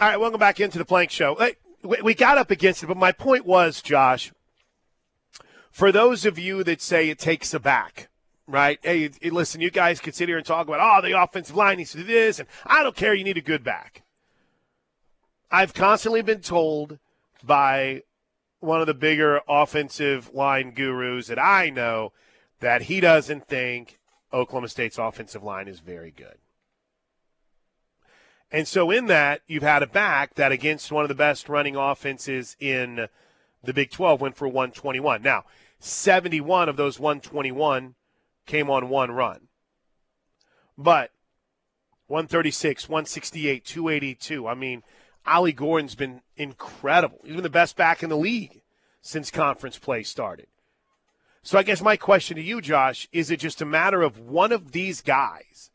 All right, welcome back into the Plank Show. We got up against it, but my point was, Josh, for those of you that say it takes a back, right? Hey, listen, you guys can sit here and talk about, oh, the offensive line needs to do this, and I don't care, you need a good back. I've constantly been told by one of the bigger offensive line gurus that I know that he doesn't think Oklahoma State's offensive line is very good. And so, in that, you've had a back that against one of the best running offenses in the Big 12 went for 121. Now, 71 of those 121 came on one run. But 136, 168, 282. I mean, Ollie Gordon's been incredible. He's been the best back in the league since conference play started. So I guess my question to you, Josh, is it just a matter of one of these guys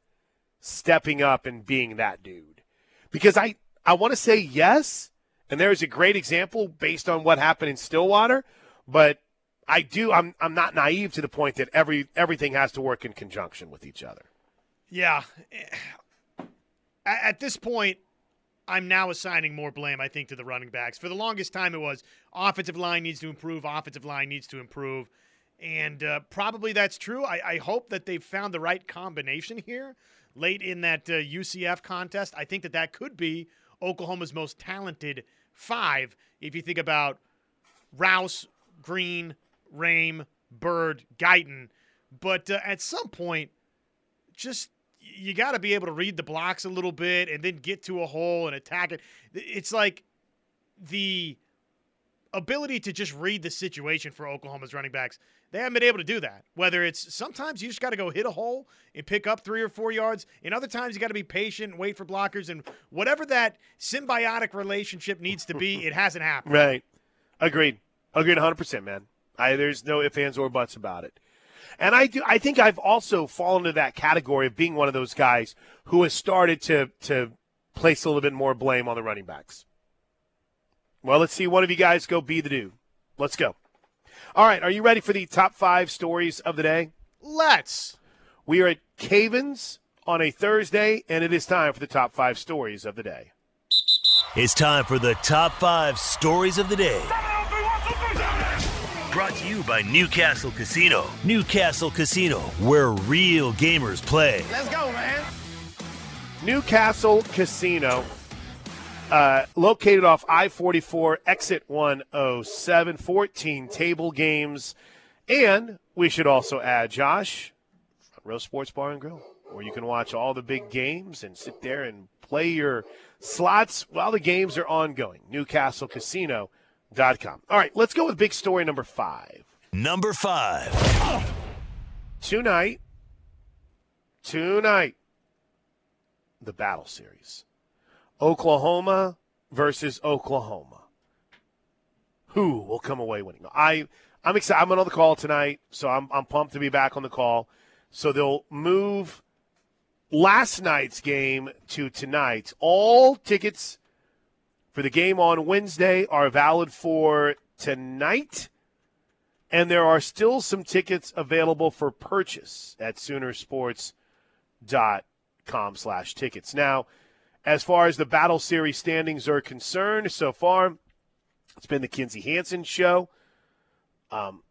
stepping up and being that dude? Because I, I want to say yes, and there's a great example based on what happened in Stillwater, but I do I'm I'm not naive to the point that every everything has to work in conjunction with each other. Yeah. At this point, I'm now assigning more blame, I think, to the running backs. For the longest time, it was offensive line needs to improve, offensive line needs to improve. And uh, probably that's true. I, I, hope that they've found the right combination here late in that uh, UCF contest. I think that that could be Oklahoma's most talented five if you think about Rouse, Green, Raym, Byrd, Guyton. But uh, at some point, just you got to be able to read the blocks a little bit and then get to a hole and attack it. It's like the ability to just read the situation for Oklahoma's running backs. They haven't been able to do that. Whether it's sometimes you just got to go hit a hole and pick up three or four yards, and other times you got to be patient and wait for blockers. And whatever that symbiotic relationship needs to be, it hasn't happened. Right. Agreed. Agreed 100%, man. I, there's no ifs, ands, or buts about it. And I do. I think I've also fallen into that category of being one of those guys who has started to to place a little bit more blame on the running backs. Well, let's see one of you guys go be the dude. Let's go. All right, are you ready for the top five stories of the day? Let's. We are at Cavens on a Thursday, and it is time for the top five stories of the day. It's time for the top five stories of the day. Brought to you by Newcastle Casino. Newcastle Casino, where real gamers play. Let's go, man. Newcastle Casino, uh, located off I 44, exit 107, 14 table games. And we should also add, Josh, Row Sports Bar and Grill, where you can watch all the big games and sit there and play your slots while the games are ongoing. Newcastle Casino Com. All right, let's go with big story number five. Number five. Tonight, tonight, the battle series Oklahoma versus Oklahoma. Who will come away winning? I, I'm excited. I'm on the call tonight, so I'm, I'm pumped to be back on the call. So they'll move last night's game to tonight. All tickets for the game on Wednesday are valid for tonight. And there are still some tickets available for purchase at Soonersports.com slash tickets. Now, as far as the Battle Series standings are concerned, so far, it's been the Kinzie Hansen show. Um,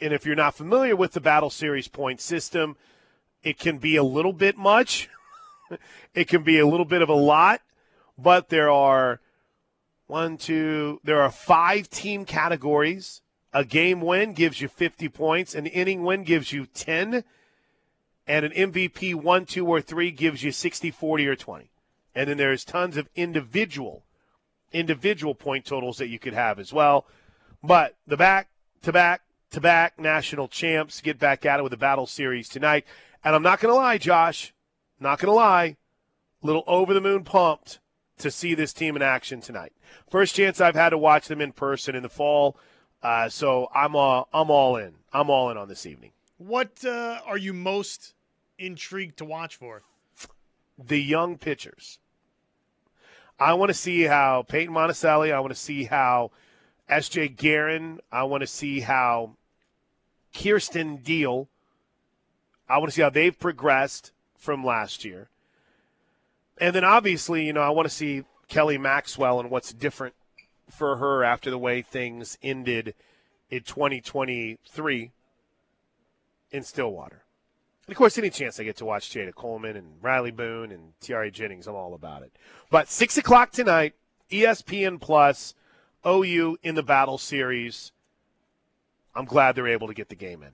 and if you're not familiar with the Battle Series point system, it can be a little bit much. it can be a little bit of a lot but there are one, two, there are five team categories. A game win gives you 50 points, an inning win gives you 10, and an MVP 1, 2, or 3 gives you 60, 40, or 20. And then there's tons of individual individual point totals that you could have as well. But the back to back to back national champs get back at it with the battle series tonight. And I'm not going to lie, Josh, not going to lie, little over the moon pumped to see this team in action tonight. First chance I've had to watch them in person in the fall, uh, so I'm all, I'm all in. I'm all in on this evening. What uh, are you most intrigued to watch for? The young pitchers. I want to see how Paytn Monticelli. I want to see how S.J. Guerin. I want to see how Kirsten Deal. I want to see how they've progressed from last year. And then obviously, you know, I want to see Kelly Maxwell and what's different for her after the way things ended in 2023 in Stillwater. And of course, any chance I get to watch Jayda Coleman and Rylie Boone and Tiare Jennings, I'm all about it. But 6 o'clock tonight, ESPN Plus, OU in the battle series. I'm glad they're able to get the game in.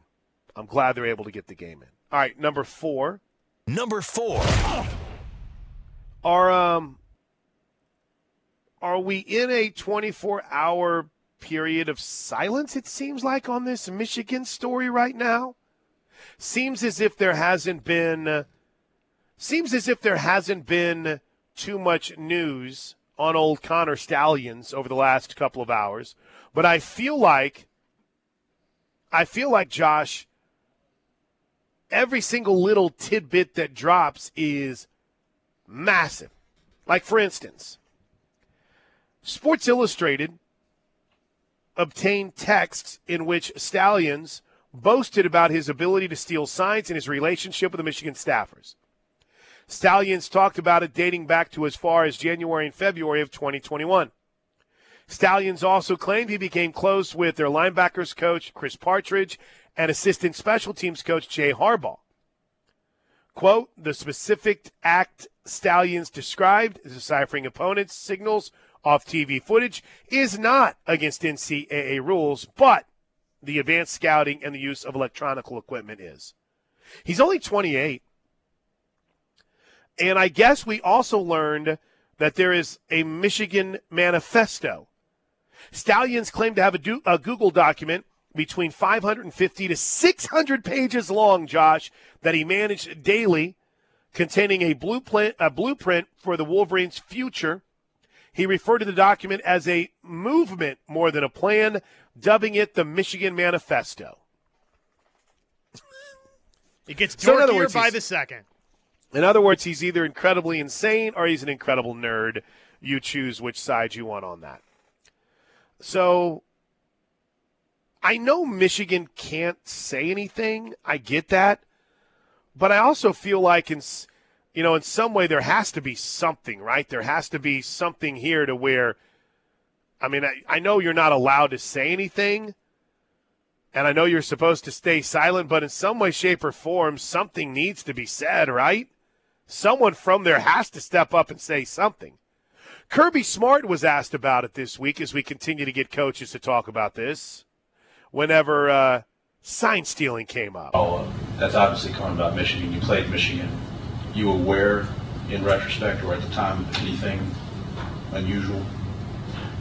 I'm glad they're able to get the game in. All right, number four. Number four. Are um are we in a 24 hour period of silence? It seems like on this Michigan story right now. Seems as if there hasn't been. Seems as if there hasn't been too much news on old Connor Stalions over the last couple of hours, but I feel like. I feel like Josh every single little tidbit that drops is massive. Like, for instance, Sports Illustrated obtained texts in which Stalions boasted about his ability to steal signs and his relationship with the Michigan staffers. Stalions talked about it dating back to as far as January and February of 2021. Stalions also claimed he became close with their linebackers coach, Chris Partridge, and assistant special teams coach Jay Harbaugh. Quote, the specific act Stalions described, as deciphering opponents' signals off TV footage, is not against NCAA rules, but the advanced scouting and the use of electronic equipment is. He's only 28. And I guess we also learned that there is a Michigan manifesto. Stalions claim to have a, a Google document between 550 to 600 pages long, Josh, that he managed daily, containing a blueprint, a blueprint for the Wolverines' future. He referred to the document as a movement more than a plan, dubbing it the Michigan Manifesto. It gets dorkier so words, by the second. In other words, he's either incredibly insane or he's an incredible nerd. You choose which side you want on that. So I know Michigan can't say anything. I get that. But I also feel like in you know, in some way there has to be something, right? There has to be something here to where I mean, I, I know you're not allowed to say anything, and I know you're supposed to stay silent, but in some way, shape, or form, something needs to be said, right? Someone from there has to step up and say something. Kirby Smart was asked about it this week as we continue to get coaches to talk about this whenever uh, sign stealing came up. Oh, that's obviously coming about Michigan. You played Michigan. You aware, in retrospect, or at the time, of anything unusual?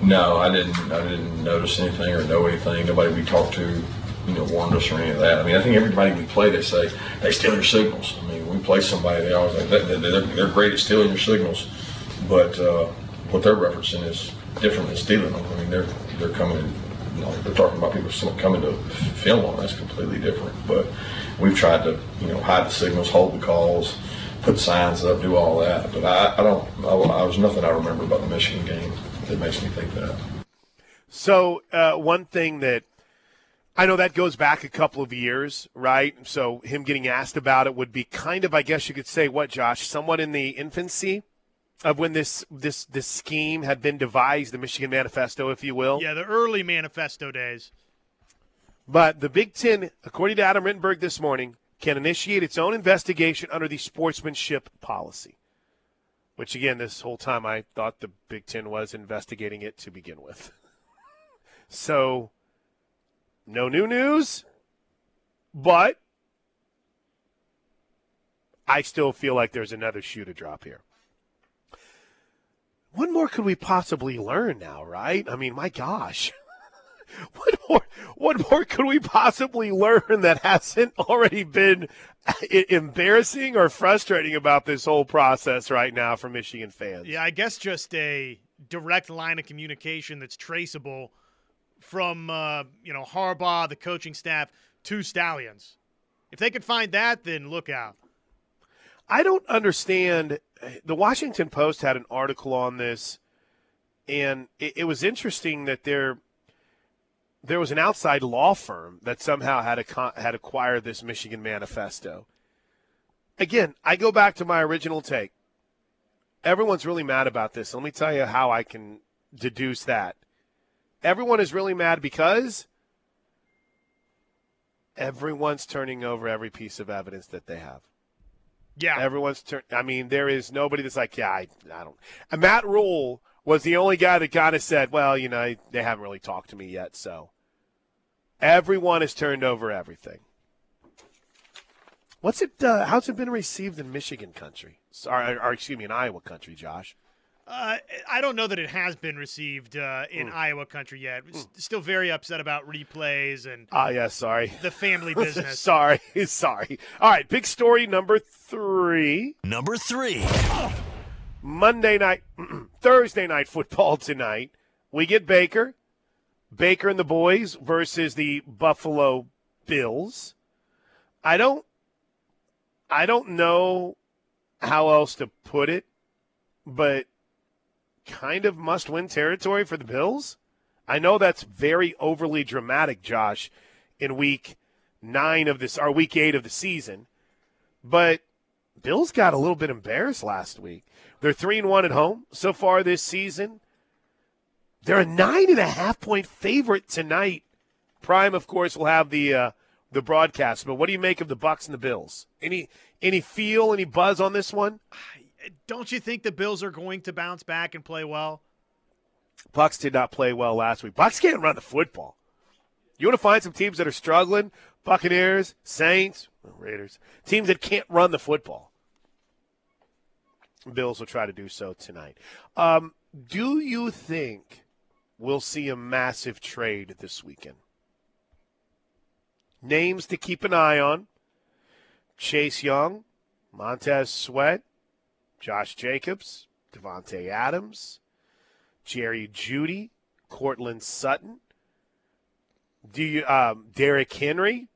No, I didn't. I didn't notice anything or know anything. Nobody we talked to, you know, warned us or any of that. I mean, I think everybody we play, they say they steal your signals. I mean, we play somebody, they always like they're, they're great at stealing your signals, but uh, what they're referencing is different than stealing them. I mean, they're they're coming you know, they're talking about people coming to film on. That's completely different. But we've tried to, you know, hide the signals, hold the calls, put signs up, do all that. But I, I don't. I, I was nothing I remember about the Michigan game that makes me think that. So uh, one thing that I know that goes back a couple of years, right? So him getting asked about it would be kind of, I guess you could say, what, Josh, somewhat in the infancy of when this this this scheme had been devised, the Michigan Manifesto, if you will. Yeah, the early manifesto days. But the Big Ten, according to Adam Rittenberg this morning, can initiate its own investigation under the sportsmanship policy. Which again, this whole time I thought the Big Ten was investigating it to begin with. so, no new news, but I still feel like there's another shoe to drop here what more could we possibly learn now, right? I mean, my gosh. what more what more could we possibly learn that hasn't already been embarrassing or frustrating about this whole process right now for Michigan fans? Yeah, I guess just a direct line of communication that's traceable from uh, you know Harbaugh, the coaching staff, to Stalions. If they could find that, then look out. I don't understand. The Washington Post had an article on this, and it, it was interesting that there there was an outside law firm that somehow had a, had acquired this Michigan manifesto. Again, I go back to my original take. everyone's really mad about this. Let me tell you how I can deduce that. Everyone is really mad because everyone's turning over every piece of evidence that they have. Yeah. Everyone's turn. I mean, there is nobody that's like, yeah, I, I don't. And Matt Rhule was the only guy that kind of said, well, you know, they haven't really talked to me yet. So everyone has turned over everything. What's it? Uh, how's it been received in Michigan country? Or, or excuse me, in Iowa country, Josh? Uh, I don't know that it has been received uh, in Mm. Iowa country yet. S- Still very upset about replays and Ah, yeah, sorry. the family business. sorry, sorry. All right, big story number three. Number three. Monday night, Thursday night football tonight. We get Baker, Baker and the boys versus the Buffalo Bills. I don't, I don't know how else to put it, but kind of must-win territory for the Bills. I know that's very overly dramatic, Josh, in week nine of this or week eight of the season, but Bills got a little bit embarrassed last week. They're three and one at home so far this season. They're a nine and a half point favorite tonight. Prime, of course, will have the uh, the broadcast. But what do you make of the Bucks and the Bills? Any any feel, any buzz on this one? Don't you think the Bills are going to bounce back and play well? Bucks did not play well last week. Bucks can't run the football. You want to find some teams that are struggling? Buccaneers, Saints, Raiders, teams that can't run the football. Bills will try to do so tonight. Um, do you think we'll see a massive trade this weekend? Names to keep an eye on Chase Young, Montez Sweat, Josh Jacobs, Davante Adams, Jerry Jeudy, Courtland Sutton. Do you um, Derrick Henry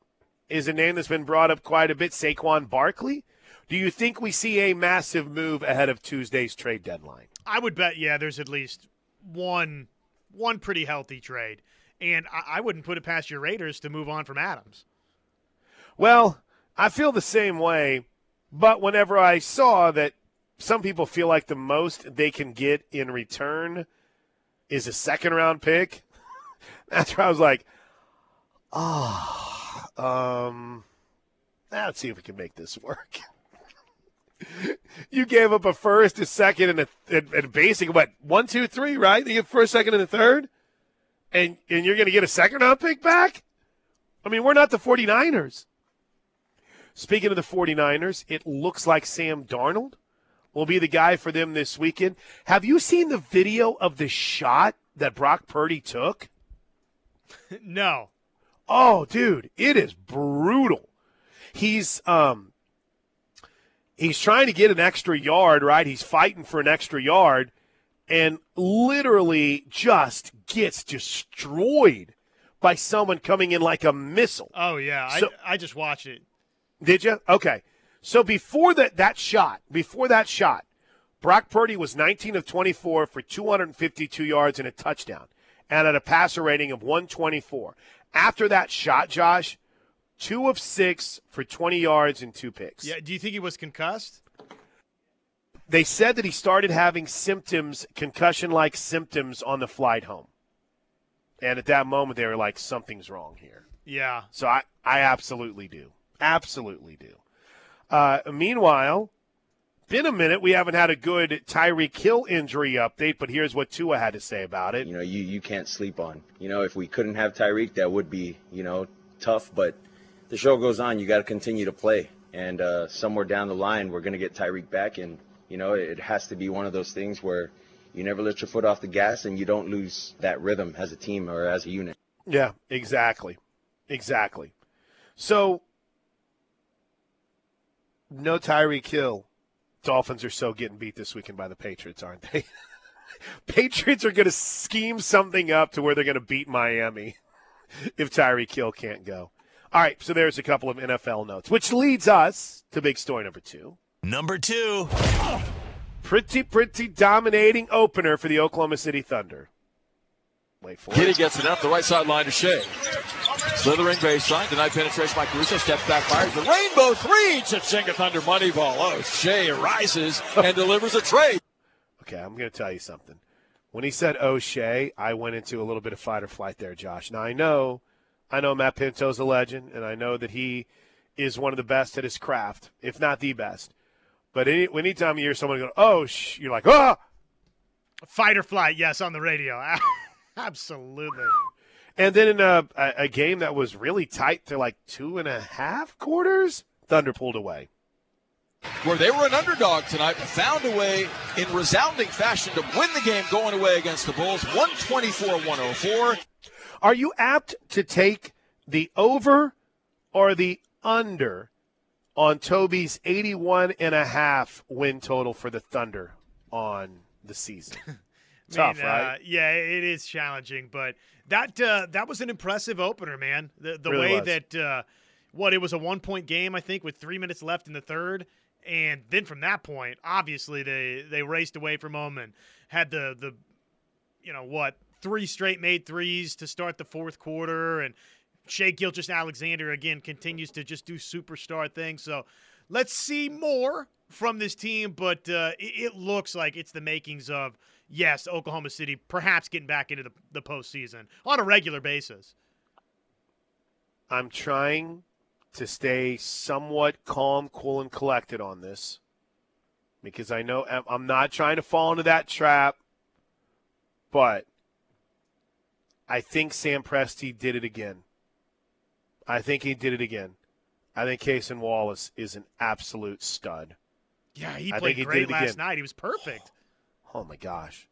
is a name that's been brought up quite a bit. Saquon Barkley. Do you think we see a massive move ahead of Tuesday's trade deadline? I would bet, yeah, there's at least one one pretty healthy trade. And I, I wouldn't put it past your Raiders to move on from Adams. Well, I feel the same way, but whenever I saw that some people feel like the most they can get in return is a second round pick, that's where I was like, oh, um, let's see if we can make this work. you gave up a first, a second, and a, and, and basic, what, one, two, three, right? You get first, second, and a third? And, and you're going to get a second round pick back? I mean, we're not the 49ers. Speaking of the 49ers, it looks like Sam Darnold will be the guy for them this weekend. Have you seen the video of the shot that Brock Purdy took? no. Oh, dude, it is brutal. He's um he's trying to get an extra yard, right? He's fighting for an extra yard and literally just gets destroyed by someone coming in like a missile. Oh yeah, So- I I just watched it. Did you? Okay. So before that that shot, before that shot, Brock Purdy was 19 of 24 for 252 yards and a touchdown, and at a passer rating of 124. After that shot, Josh, two of six for 20 yards and two picks. Yeah, do you think he was concussed? They said that he started having symptoms, concussion-like symptoms, on the flight home, and at that moment they were like, "Something's wrong here." Yeah. So I, I absolutely do. Absolutely do. Uh, meanwhile, been a minute. We haven't had a good Tyreek Hill injury update, but here's what Tua had to say about it. you know, you, you can't sleep on. You know, if we couldn't have Tyreek, that would be, you know, tough. But the show goes on. You got to continue to play. And uh, somewhere down the line, we're going to get Tyreek back. And, you know, it has to be one of those things where you never let your foot off the gas and you don't lose that rhythm as a team or as a unit. Yeah, exactly. Exactly. So, no Tyreek Hill. Dolphins are so getting beat this weekend by the Patriots, aren't they? Patriots are going to scheme something up to where they're going to beat Miami if Tyreek Hill can't go. All right, so there's a couple of NFL notes, which leads us to big story number two. Number two. Pretty, pretty dominating opener for the Oklahoma City Thunder. Wait for Giddey it. gets it up the right sideline to Shai. Slithering baseline, denied penetration by Caruso, steps back, fires the rainbow three. Chichinga Thunder money ball. Oh, Shai rises and delivers a trade. Okay, I'm going to tell you something. When he said "Oh O'Shea, I went into a little bit of fight or flight there, Josh. Now I know, I know Matt Pinto's a legend, and I know that he is one of the best at his craft, if not the best. But any, anytime you hear someone go, "Oh," sh-, you're like, "Ah!" Fight or flight, yes, on the radio. Absolutely. And then in a, a, a game that was really tight to like two and a half quarters, Thunder pulled away. Where they were an underdog tonight, but found a way in resounding fashion to win the game going away against the Bulls, 124-104. Are you apt to take the over or the under on Toby's 81 and a half win total for the Thunder on the season? Tough, mean, right? Uh, yeah, it is challenging, but that uh, that was an impressive opener, man. The the Really way was. that uh, what it was a one point game, I think, with three minutes left in the third, and then from that point, obviously they they raced away from home and had the the you know what three straight made threes to start the fourth quarter, and Shai Gilgeous-Alexander again continues to just do superstar things. So let's see more from this team, but uh, it, it looks like it's the makings of yes, Oklahoma City perhaps getting back into the, the postseason on a regular basis. I'm trying to stay somewhat calm, cool, and collected on this because I know I'm not trying to fall into that trap, but I think Sam Presti did it again. I think he did it again. I think Cason Wallace is an absolute stud. Yeah, he played he great last again. night. He was perfect. Oh my gosh.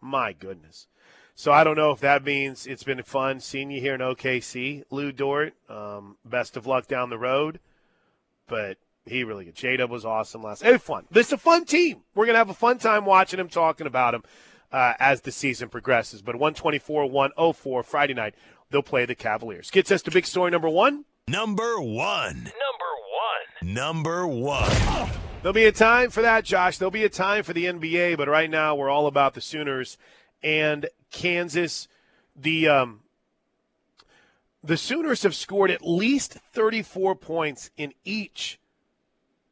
My goodness. So I don't know if that means it's been fun seeing you here in OKC, Lu Dort. Um, best of luck down the road. But he really good. J Dub was awesome last. It was fun. This is a fun team. We're gonna have a fun time watching him, talking about him uh, as the season progresses. But 124-104 Friday night, they'll play the Cavaliers. Gets us to big story number one. Number one. Number one. Number one. There'll be a time for that, Josh. There'll be a time for the NBA, but right now we're all about the Sooners and Kansas. The um, the Sooners have scored at least 34 points in each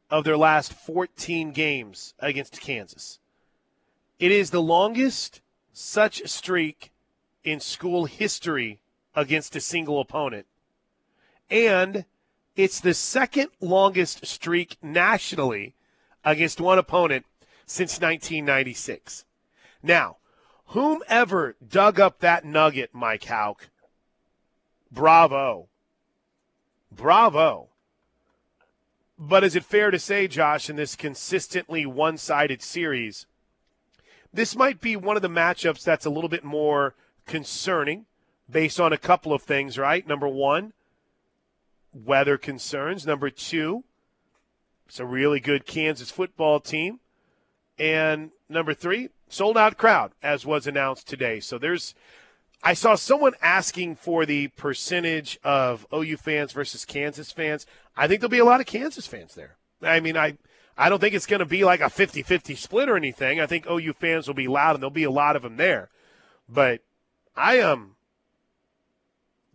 of their last 14 games against Kansas. It is the longest such streak in school history against a single opponent. And it's the second longest streak nationally against one opponent since 1996. Now, whomever dug up that nugget, Mike Hauk, bravo. Bravo. But is it fair to say, Josh, in this consistently one sided series, this might be one of the matchups that's a little bit more concerning based on a couple of things, right? Number one, weather concerns. Number two, it's a really good Kansas football team. And number three, sold out crowd, as was announced today. So there's, I saw someone asking for the percentage of OU fans versus Kansas fans. I think there'll be a lot of Kansas fans there. I mean, I, I don't think it's going to be like a 50 50 split or anything. I think OU fans will be loud and there'll be a lot of them there. But I am, um,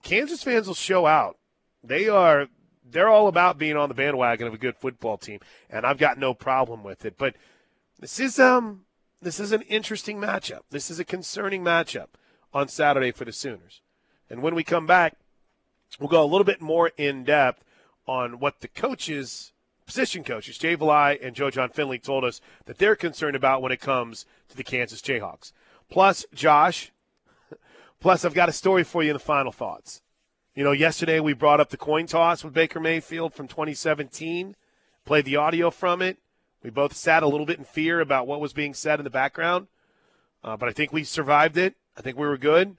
Kansas fans will show out. They are they're all about being on the bandwagon of a good football team, and I've got no problem with it. But this is um this is an interesting matchup. This is a concerning matchup on Saturday for the Sooners. And when we come back, we'll go a little bit more in depth on what the coaches, position coaches, Jay Valai and Joe Jon Finley told us that they're concerned about when it comes to the Kansas Jayhawks. Plus, Josh, plus I've got a story for you in the final thoughts. You know, yesterday we brought up the coin toss with Baker Mayfield from 2017, played the audio from it. We both sat a little bit in fear about what was being said in the background, uh, but I think we survived it. I think we were good.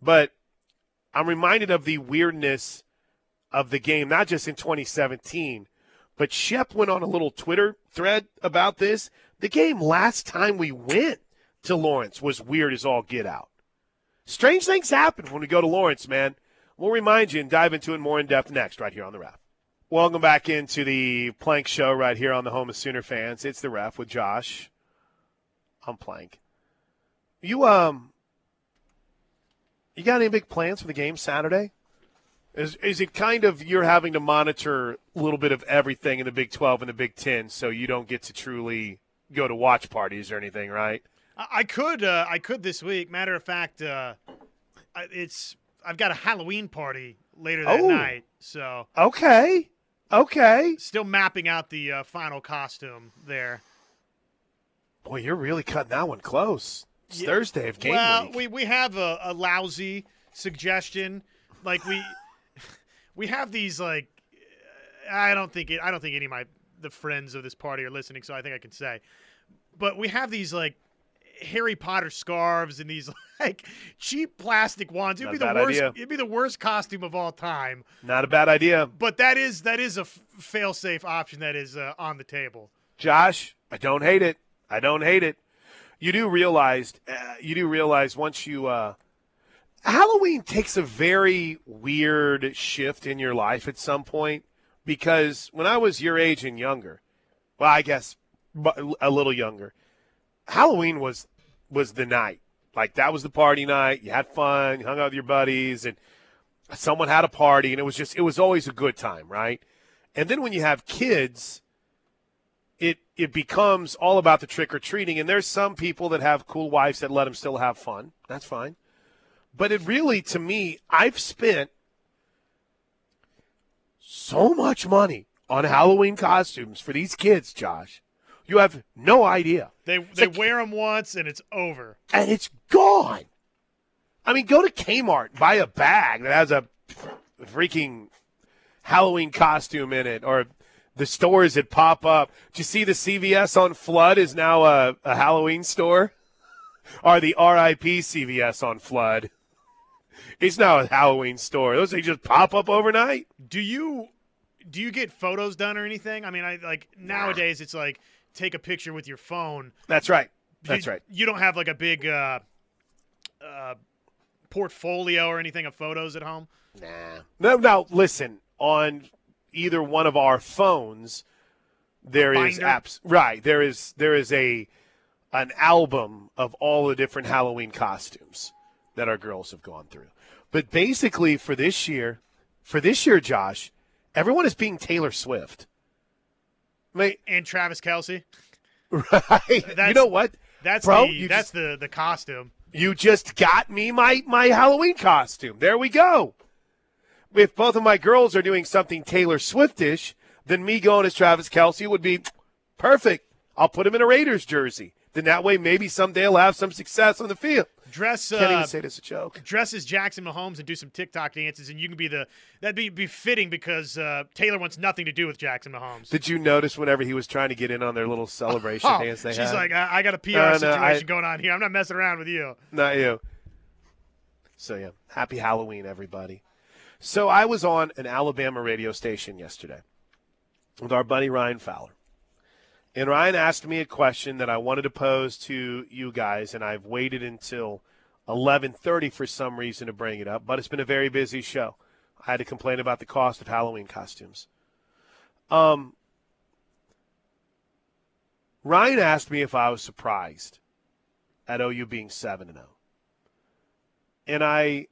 But I'm reminded of the weirdness of the game, not just in 2017, but Shep went on a little Twitter thread about this. The game last time we went to Lawrence was weird as all get out. Strange things happen when we go to Lawrence, man. We'll remind you and dive into it more in depth next, right here on the Ref. Welcome back into the Plank Show right here on the Home of Sooner fans. It's the Ref with Josh. I'm Plank. You um, you got any big plans for the game Saturday? Is is it kind of you're having to monitor a little bit of everything in the Big 12 and the Big 10, so you don't get to truly go to watch parties or anything, right? I, could. Uh, I could this week. Matter of fact, uh, it's. I've got a Halloween party later that Oh. night, so Okay. Okay. still mapping out the uh, final costume there. Boy, you're really cutting that one close. It's Yeah. Thursday of game well, week. we we have a, a lousy suggestion. Like we we have these like I don't think it, I don't think any of my the friends of this party are listening, so I think I can say. But we have these like Harry Potter scarves and these like cheap plastic wands. It'd Not be the worst. idea. It'd be the worst costume of all time. Not a bad idea. But that is that is a fail-safe option that is uh, on the table. Josh, I don't hate it. I don't hate it. You do realize, uh, you do realize once you, uh, Halloween takes a very weird shift in your life at some point because when I was your age and younger, well, I guess a little younger, Halloween was was the night. Like that was the party night. You had fun, you hung out with your buddies, and someone had a party, and it was just it was always a good time, right? And then when you have kids, it it becomes all about the trick or treating. And there's some people that have cool wives that let them still have fun. That's fine. But it really, to me, I've spent so much money on Halloween costumes for these kids, Josh. You have no idea. They they like- wear them once and it's over. And it's gone. I mean, go to Kmart, buy a bag that has a freaking Halloween costume in it, or the stores that pop up. Do you see the CVS on Flood is now a, a Halloween store? Or the RIP CVS on Flood? It's not a Halloween store. Those things just pop up overnight. Do you do you get photos done or anything? I mean, I like nowadays it's like take a picture with your phone. That's right. You- That's right. You don't have like a big uh, uh, portfolio or anything of photos at home. Nah. No, no. Listen, on either one of our phones, there is apps. Right. There is there is a an album of all the different Halloween costumes that our girls have gone through. But basically, for this year, for this year, Josh, everyone is being Taylor Swift. Mean, And Travis Kelce. right? you know what? That's Bro, the that's just- the the costume. You just got me my, my Halloween costume. There we go. If both of my girls are doing something Taylor Swiftish, then me going as Travis Kelce would be perfect. I'll put him in a Raiders jersey. Then that way, maybe someday he'll have some success on the field. Dress Can't uh, even say this a joke. dress as Jackson Mahomes and do some TikTok dances, and you can be the that'd be be fitting because uh, Taylor wants nothing to do with Jackson Mahomes. Did you notice whenever he was trying to get in on their little celebration Oh, dance they had? she's had? like, I, I got a PR No, no, situation I- going on here. I'm not messing around with you. Not you. So yeah, happy Halloween, everybody. So I was on an Alabama radio station yesterday with our buddy Ryan Fowler. And Ryan asked me a question that I wanted to pose to you guys, and I've waited until 11:30 for some reason to bring it up. But it's been a very busy show. I had to complain about the cost of Halloween costumes. Um, Ryan asked me if I was surprised at OU being seven and zero, and I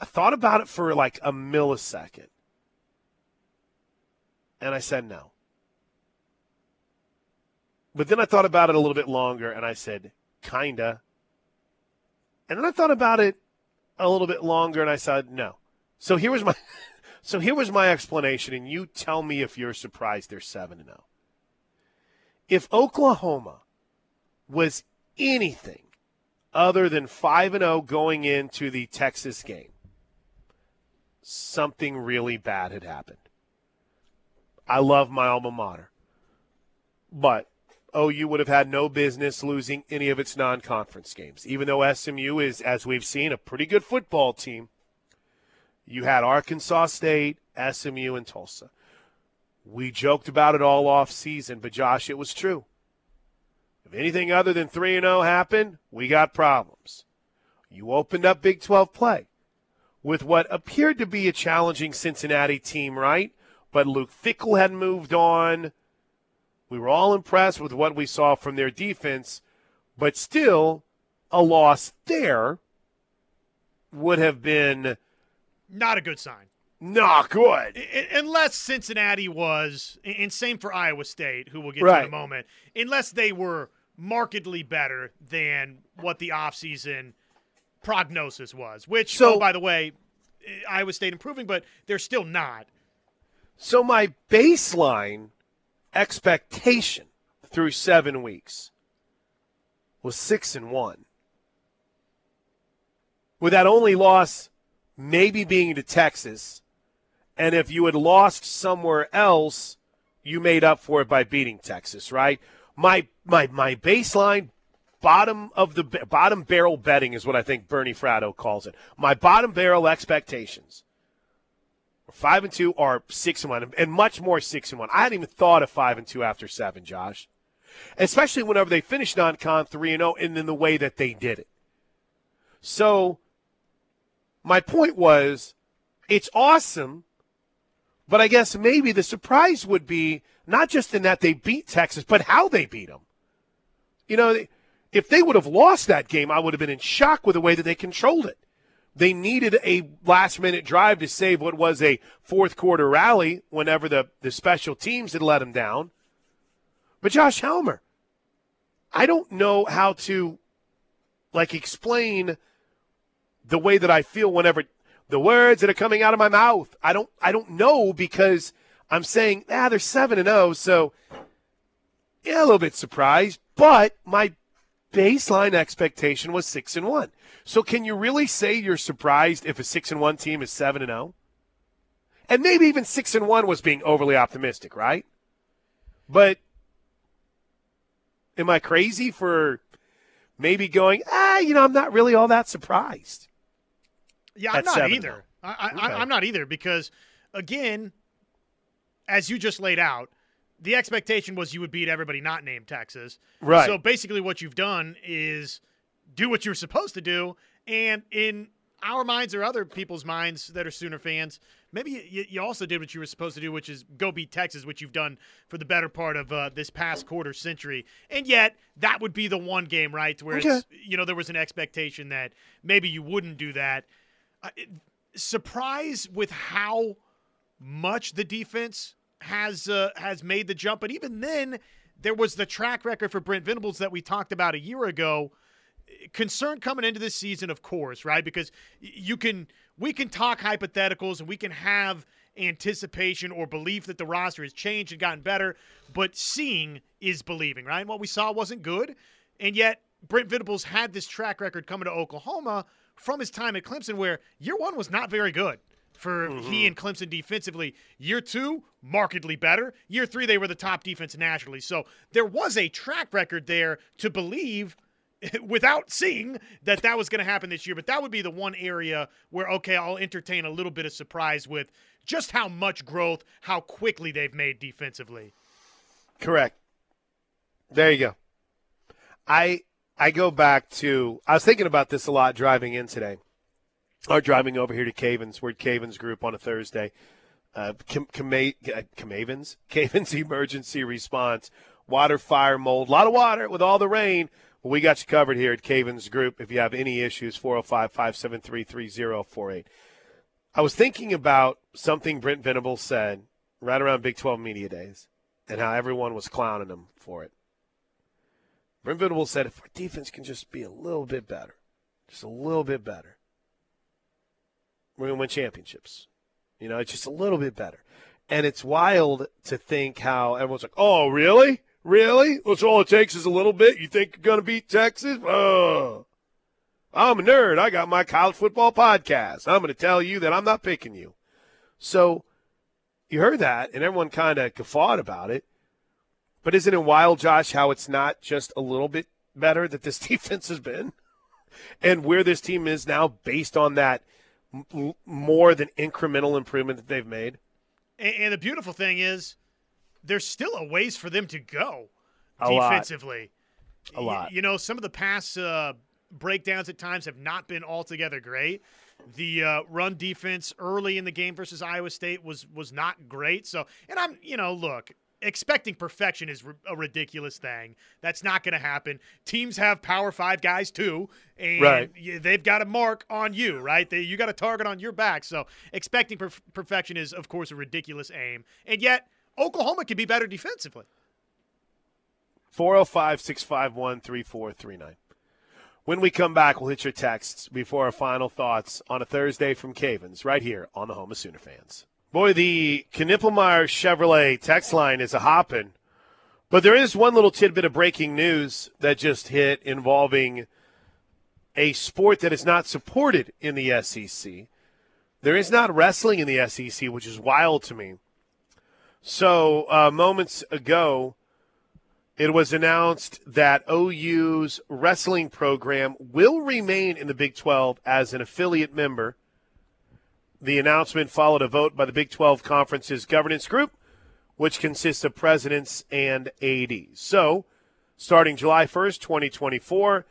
I thought about it for like a millisecond, and I said no. But then I thought about it a little bit longer, and I said kinda. And then I thought about it a little bit longer, and I said no. So here was my so here was my explanation, and you tell me if you're surprised they're seven and zero. If Oklahoma was anything other than 5 and 0 going into the Texas game, something really bad had happened. I love my alma mater. But OU would have had no business losing any of its non conference games. Even though SMU is, as we've seen, a pretty good football team, you had Arkansas State, SMU, and Tulsa. We joked about it all off season, but Josh, it was true. If anything other than 3 0 happened, we got problems. You opened up Big 12 play with what appeared to be a challenging Cincinnati team, right? But Luke Fickell had moved on. We were all impressed with what we saw from their defense, but still, a loss there would have been Not a good sign. not good. Unless Cincinnati was, and same for Iowa State, who we'll get to in a moment, unless they were markedly better than what the offseason prognosis was, which, So- oh, by the way, Iowa State improving, but they're still not. So my baseline expectation through seven weeks was six and one. With that only loss maybe being to Texas, and if you had lost somewhere else, you made up for it by beating Texas, right? My my my baseline bottom of the bottom barrel betting is what I think Bernie Fratto calls it. My bottom barrel expectations five and two are six and one, and much more six and one. I hadn't even thought of five and two after seven, Josh. Especially whenever they finished non-con three and zero, and in the way that they did it. So, my point was, it's awesome, but I guess maybe the surprise would be not just in that they beat Texas, but how they beat them. You know, if they would have lost that game, I would have been in shock with the way that they controlled it. They needed a last minute drive to save what was a fourth quarter rally whenever the, the special teams had let them down. But Josh Helmer, I don't know how to like explain the way that I feel whenever the words that are coming out of my mouth. I don't I don't know because I'm saying, ah, they're seven and oh, so yeah, a little bit surprised, but my baseline expectation was six and one. So can you really say you're surprised if a six and one team is seven and zero? And maybe even six and one was being overly optimistic, right? But am I crazy for maybe going? Ah, you know, I'm not really all that surprised. Yeah, I'm not either. I, I, Okay. I'm not either because, again, as you just laid out, the expectation was you would beat everybody not named Texas. Right. So basically, what you've done is do what you're supposed to do, and in our minds or other people's minds that are Sooner fans, maybe you, you also did what you were supposed to do, which is go beat Texas, which you've done for the better part of uh, this past quarter century. And yet, that would be the one game, right, where Okay. it's you know there was an expectation that maybe you wouldn't do that. Uh, surprise with how much the defense has uh, has made the jump, but even then, there was the track record for Brent Venables that we talked about a year ago. Concern coming into this season, of course, right? Because you can we can talk hypotheticals and we can have anticipation or belief that the roster has changed and gotten better, but seeing is believing, right? And what we saw wasn't good, and yet Brent Venables had this track record coming to Oklahoma from his time at Clemson, where year one was not very good for mm-hmm. he and Clemson defensively. Year two, markedly better. Year three, they were the top defense nationally. So there was a track record there to believe without seeing that that was going to happen this year. But that would be the one area where, okay, I'll entertain a little bit of surprise with just how much growth, how quickly they've made defensively. Correct. There you go. I I go back to I was thinking about this a lot driving in today. Or driving over here to Cavens, we're at Cavens Group on a Thursday. Uh, Cam- Cama- uh, Camavens? Cavens Emergency Response. Water, fire, mold. A lot of water with all the rain. We got you covered here at Cavens Group. If you have any issues, 405 573 3048. I was thinking about something Brent Venables said right around Big 12 Media Days and how everyone was clowning him for it. Brent Venables said if our defense can just be a little bit better, just a little bit better, we're going to win championships. You know, it's just a little bit better. And it's wild to think how everyone's like, oh, really? Really? That's all it takes is a little bit? You think you're going to beat Texas? Oh. I'm a nerd. I got my college football podcast. I'm going to tell you that I'm not picking you. So you heard that, and everyone kind of guffawed about it. But isn't it wild, Josh, how it's not just a little bit better that this defense has been? And where this team is now based on that m- more than incremental improvement that they've made? And, and the beautiful thing is, there's still a ways for them to go A lot. defensively. A Y- lot. You know, some of the pass uh, breakdowns at times have not been altogether great. The uh, run defense early in the game versus Iowa State was was not great. So, and I'm, you know, look, expecting perfection is a ridiculous thing. That's not going to happen. Teams have Power Five guys too, and right. they've got a mark on you, right? They, you got a target on your back. So expecting per- perfection is, of course, a ridiculous aim. And yet, Oklahoma can be better defensively. 405 651 3439. When we come back, we'll hit your texts before our final thoughts on a Thursday from Cavens right here on the Home of Sooner fans. Boy, the Knippelmeyer Chevrolet text line is a hopping. But there is one little tidbit of breaking news that just hit involving a sport that is not supported in the SEC. There is not wrestling in the SEC, which is wild to me. So, uh, moments ago, it was announced that OU's wrestling program will remain in the Big 12 as an affiliate member. The announcement followed a vote by the Big 12 Conference's governance group, which consists of presidents and ADs. So, starting July 1st, 2024,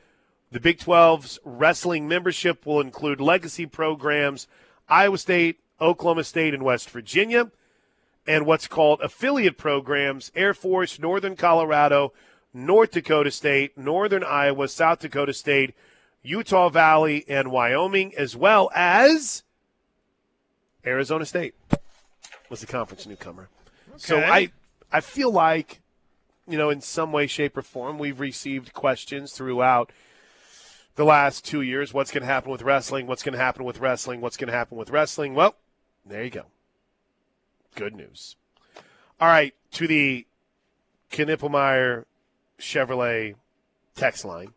the Big 12's wrestling membership will include legacy programs Iowa State, Oklahoma State, and West Virginia and what's called affiliate programs Air Force, Northern Colorado, North Dakota State, Northern Iowa, South Dakota State, Utah Valley, and Wyoming, as well as Arizona State was the conference newcomer. Okay. So I, I feel like, you know, in some way, shape, or form, we've received questions throughout the last two years. What's going to happen with wrestling? What's going to happen with wrestling? What's going to happen with wrestling? Well, there you go. Good news. All right, to the Knippelmeyer Chevrolet text line.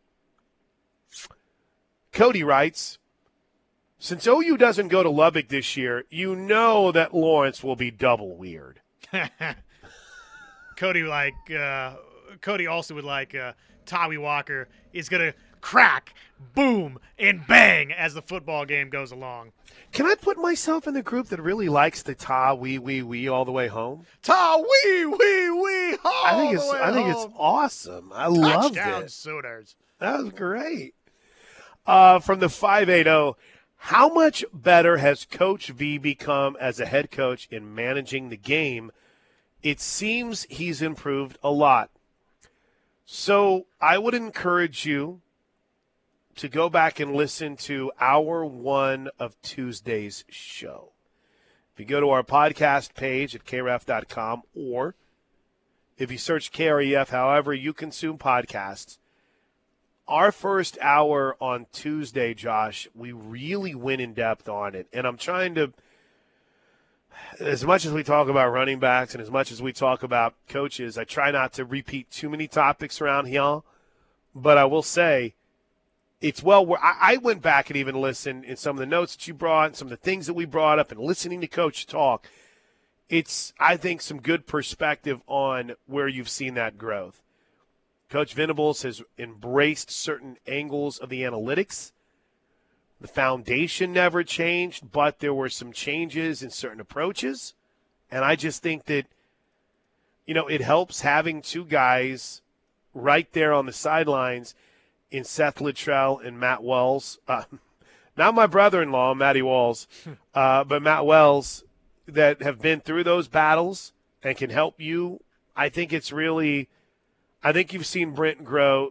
Cody writes, since OU doesn't go to Lubbock this year, you know that Lawrence will be double weird. Cody like uh, Cody also would like uh, Tawee Walker is going to crack, boom, and bang as the football game goes along. Can I put myself in the group that really likes the ta wee wee wee all the way home? Ta wee wee wee I think it's I think home. it's awesome. I love it. Sooners. That was great. Uh, from the five eight zero, how much better has Coach V become as a head coach in managing the game? It seems he's improved a lot. So I would encourage you to go back and listen to hour one of Tuesday's show. If you go to our podcast page at kref.com or if you search KREF, however you consume podcasts, our first hour on Tuesday, Josh, we really went in depth on it. And I'm trying to, as much as we talk about running backs and as much as we talk about coaches, I try not to repeat too many topics around here. But I will say, it's well I, went back and even listened in some of the notes that you brought and some of the things that we brought up and listening to coach talk it's i think some good perspective on where you've seen that growth coach venables has embraced certain angles of the analytics the foundation never changed but there were some changes in certain approaches and i just think that you know it helps having two guys right there on the sidelines – in Seth Littrell and Matt Wells. Uh, not my brother-in-law, Matty Walls, uh, but Matt Wells that have been through those battles and can help you. I think it's really, I think you've seen Brent grow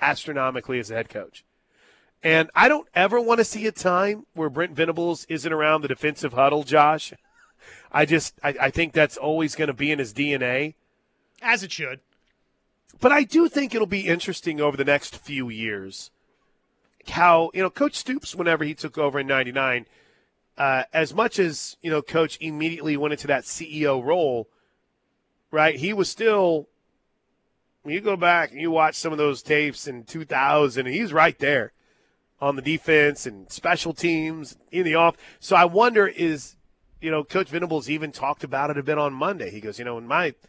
astronomically as a head coach. And I don't ever want to see a time where Brent Venables isn't around the defensive huddle, Josh. I just, I, I think that's always going to be in his DNA. As it should. But I do think it'll be interesting over the next few years how, you know, Coach Stoops, whenever he took over in 99, uh, as much as, you know, Coach immediately went into that CEO role, right, he was still, you go back and you watch some of those tapes in 2000, and he's right there on the defense and special teams in the off. So I wonder is, you know, Coach Venables even talked about it a bit on Monday. He goes, you know, in my –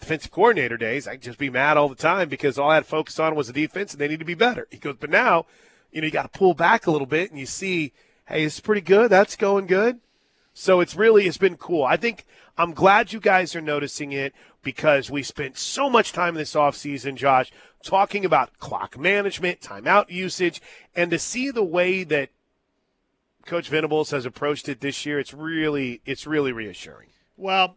defensive coordinator days, I'd just be mad all the time because all I had focused on was the defense and they need to be better. He goes, but now, you know, you got to pull back a little bit and you see, hey, it's pretty good. That's going good. So it's really, it's been cool. I think I'm glad you guys are noticing it because we spent so much time this offseason, Josh, talking about clock management, timeout usage, and to see the way that Coach Venables has approached it this year, it's really, it's really reassuring. Well,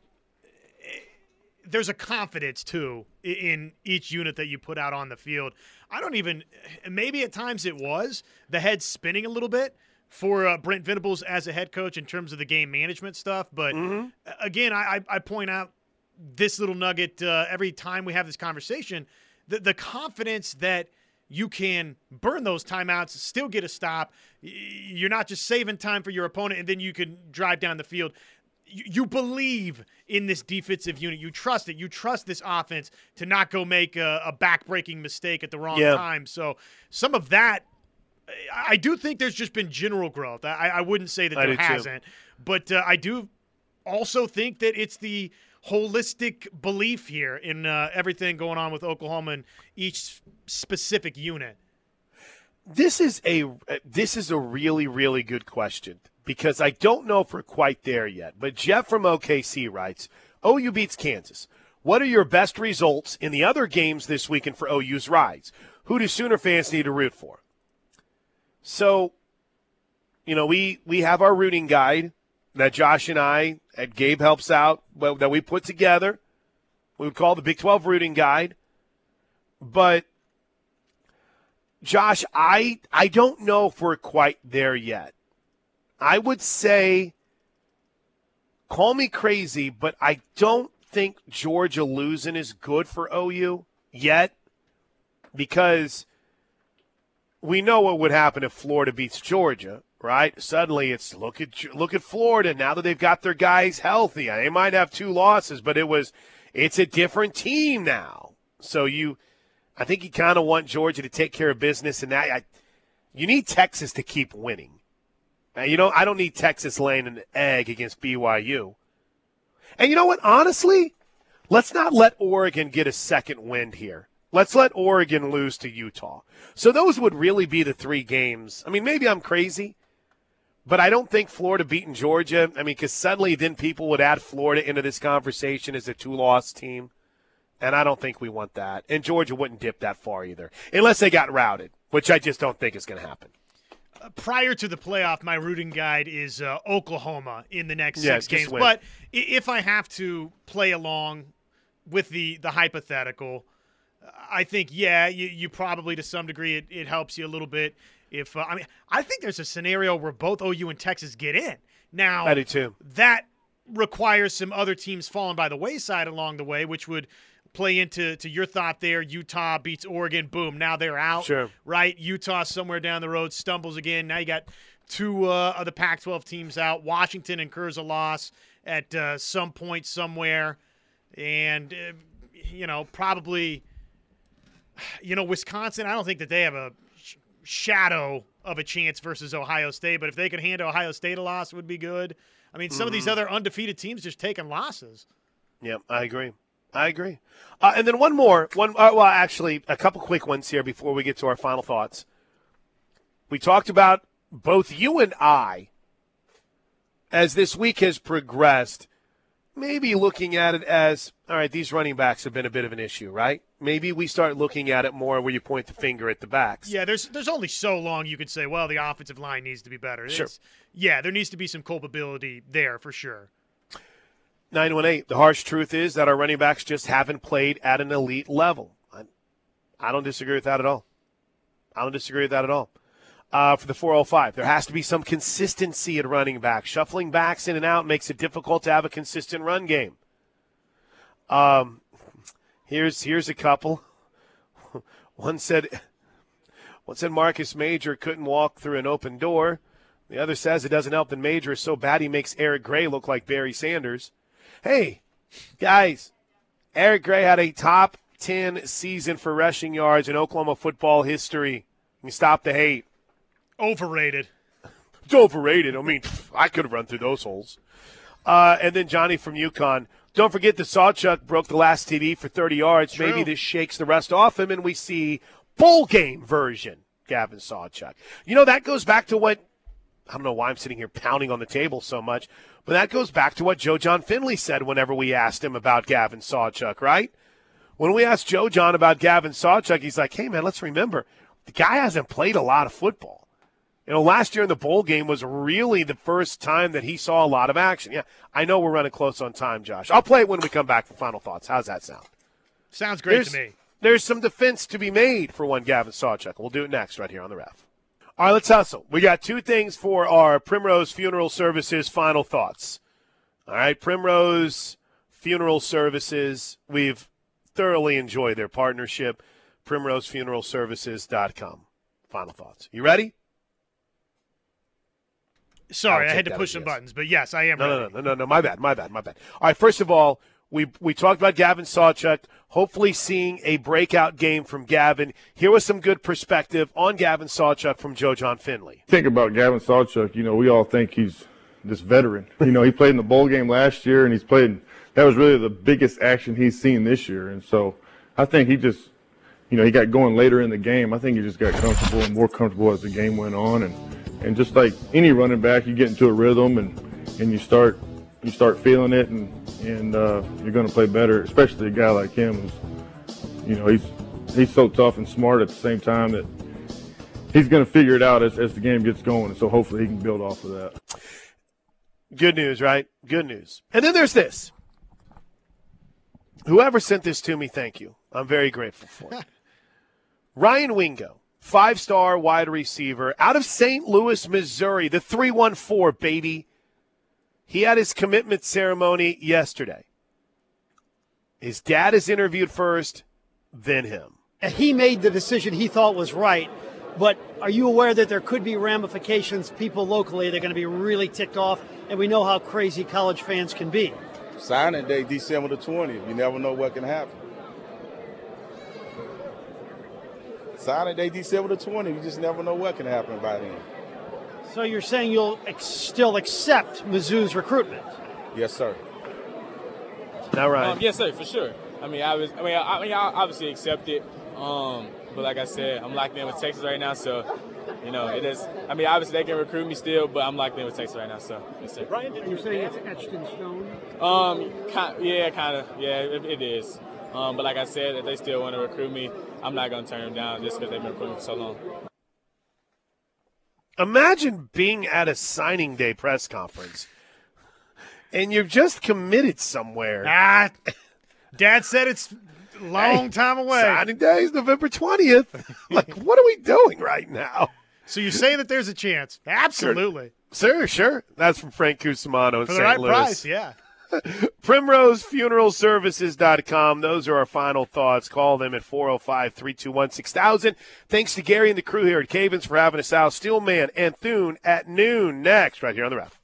there's a confidence too in each unit that you put out on the field. I don't even maybe at times it was the head spinning a little bit for uh, Brent Venables as a head coach in terms of the game management stuff. But Mm-hmm. again, I, I I point out this little nugget uh, every time we have this conversation the, the confidence that you can burn those timeouts, still get a stop. You're not just saving time for your opponent, and then you can drive down the field. You, you believe in this defensive unit. You trust it. You trust this offense to not go make a, a backbreaking mistake at the wrong Yeah. time. So some of that, I do think there's just been general growth. I, I wouldn't say that I there hasn't, but uh, I do also think that it's the holistic belief here in uh, everything going on with Oklahoma and each specific unit. This is a this is a really really good question because I don't know if we're quite there yet. But Jeff from OKC writes, "OU beats Kansas. What are your best results in the other games this weekend for OU's rides? Who do Sooner fans need to root for?" So, you know, we we have our rooting guide that Josh and I and Gabe helps out that we put together. We would call the Big 12 rooting guide. But Josh, I I don't know if we're quite there yet. I would say call me crazy, but I don't think Georgia losing is good for OU yet because we know what would happen if Florida beats Georgia, right? Suddenly it's look at look at Florida now that they've got their guys healthy. They might have two losses, but it was it's a different team now. So you I think you kind of want Georgia to take care of business, and that I, you need Texas to keep winning. Now, you know, I don't need Texas laying an egg against BYU. And you know what? Honestly, let's not let Oregon get a second wind here. Let's let Oregon lose to Utah. So those would really be the three games. I mean, maybe I'm crazy, but I don't think Florida beating Georgia. I mean, because suddenly then people would add Florida into this conversation as a two-loss team. And I don't think we want that. And Georgia wouldn't dip that far either, unless they got routed, which I just don't think is going to happen. Prior to the playoff, my rooting guide is uh, Oklahoma in the next Yeah, six games. win. But if I have to play along with the the hypothetical, I think yeah, you, you probably to some degree it, it helps you a little bit. If uh, I mean, I think there's a scenario where both OU and Texas get in. Now I do too. that requires some other teams falling by the wayside along the way, which would play into to your thought there. Utah beats Oregon, boom, now they're out. Sure. Right? Utah somewhere down the road stumbles again. Now you got two uh, of the Pac-12 teams out. Washington incurs a loss at uh, some point somewhere, and uh, you know probably. You know, Wisconsin. I don't think that they have a sh- shadow of a chance versus Ohio State. But if they could hand Ohio State a loss, it would be good. I mean, some of Mm-hmm. these other undefeated teams just taking losses. Yep, I agree. I agree. Uh, and then one more. One. Uh, well, actually, a couple quick ones here before we get to our final thoughts. We talked about both you and I, as this week has progressed, maybe looking at it as all right. These running backs have been a bit of an issue, right? Maybe we start looking at it more where you point the finger at the backs. Yeah, there's there's only so long you could say, well, the offensive line needs to be better. Sure. It's- yeah, there needs to be some culpability there for sure. 918. The harsh truth is that our running backs just haven't played at an elite level. I, I don't disagree with that at all. I don't disagree with that at all. Uh, for the 405, there has to be some consistency at running back. Shuffling backs in and out makes it difficult to have a consistent run game. Um, here's here's a couple. One said, one said Marcus Major couldn't walk through an open door. The other says it doesn't help that Major is so bad he makes Eric Gray look like Barry Sanders. Hey, guys, Eric Gray had a top 10 season for rushing yards in Oklahoma football history. You stop the hate. Overrated. It's overrated. I mean, I could have run through those holes. Uh, and then Johnny from Yukon. Don't forget the Sawchuk broke the last TD for 30 yards. True. Maybe this shakes the rest off him, and we see bowl game version Gavin Sawchuk. You know, that goes back to what I don't know why I'm sitting here pounding on the table so much, but that goes back to what Joe Jon Finley said whenever we asked him about Gavin Sawchuk, right? When we asked Joe Jon about Gavin Sawchuk, he's like, hey, man, let's remember, the guy hasn't played a lot of football. You know, last year in the bowl game was really the first time that he saw a lot of action. Yeah, I know we're running close on time, Josh. I'll play it when we come back for final thoughts. How's that sound? Sounds great there's, to me. There's some defense to be made for one Gavin Sawchuk. We'll do it next right here on the ref. All right, let's hustle. We got two things for our Primrose Funeral Services final thoughts. All right, Primrose Funeral Services. We've thoroughly enjoyed their partnership. PrimroseFuneralServices.com. Final thoughts. You ready? Sorry, I had to push some yes. buttons, but yes, I am. No, ready. no, no, no, no. My bad, my bad, my bad. All right. First of all, we we talked about Gavin Sawchuk. Hopefully, seeing a breakout game from Gavin. Here was some good perspective on Gavin Sawchuk from Joe Jon Finley. Think about Gavin Sawchuk. You know, we all think he's this veteran. You know, he played in the bowl game last year, and he's played. That was really the biggest action he's seen this year, and so I think he just, you know, he got going later in the game. I think he just got comfortable and more comfortable as the game went on, and and just like any running back, you get into a rhythm and and you start you start feeling it, and and uh, you're going to play better. Especially a guy like him, who's you know he's he's so tough and smart at the same time that he's going to figure it out as, as the game gets going. So hopefully he can build off of that. Good news, right? Good news. And then there's this. Whoever sent this to me, thank you. I'm very grateful for it. Ryan Wingo five star wide receiver out of St. Louis, Missouri, the 314, baby. He had his commitment ceremony yesterday. His dad is interviewed first, then him. He made the decision he thought was right, but are you aware that there could be ramifications? People locally, they're going to be really ticked off, and we know how crazy college fans can be. Signing day, December the 20th. You never know what can happen. Signing day December the 20th. You just never know what can happen by then. So you're saying you'll ex- still accept Mizzou's recruitment? Yes, sir. Now, right? Um, yes, sir, for sure. I mean, I was. I mean, I, I mean, I obviously accept it. Um, but like I said, I'm locked in with Texas right now, so you know, it is. I mean, obviously they can recruit me still, but I'm locked in with Texas right now, so yes, sir. Ryan, did you say it's etched in stone? Um, kind, yeah, kind of. Yeah, it, it is. Um, but like I said, if they still want to recruit me, I'm not going to turn them down just because they've been recruiting for so long. Imagine being at a signing day press conference and you're just committed somewhere. Ah, Dad said it's long hey, time away. Signing day is November 20th. like, what are we doing right now? So you're saying that there's a chance? Absolutely. Sure, sure. sure. That's from Frank Cusimano in For St. right Louis. price, yeah. PrimroseFuneralServices.com. Those are our final thoughts. Call them at 405 321 6000. Thanks to Gary and the crew here at Cavens for having us out. Steelman and Thune at noon next, right here on the ref.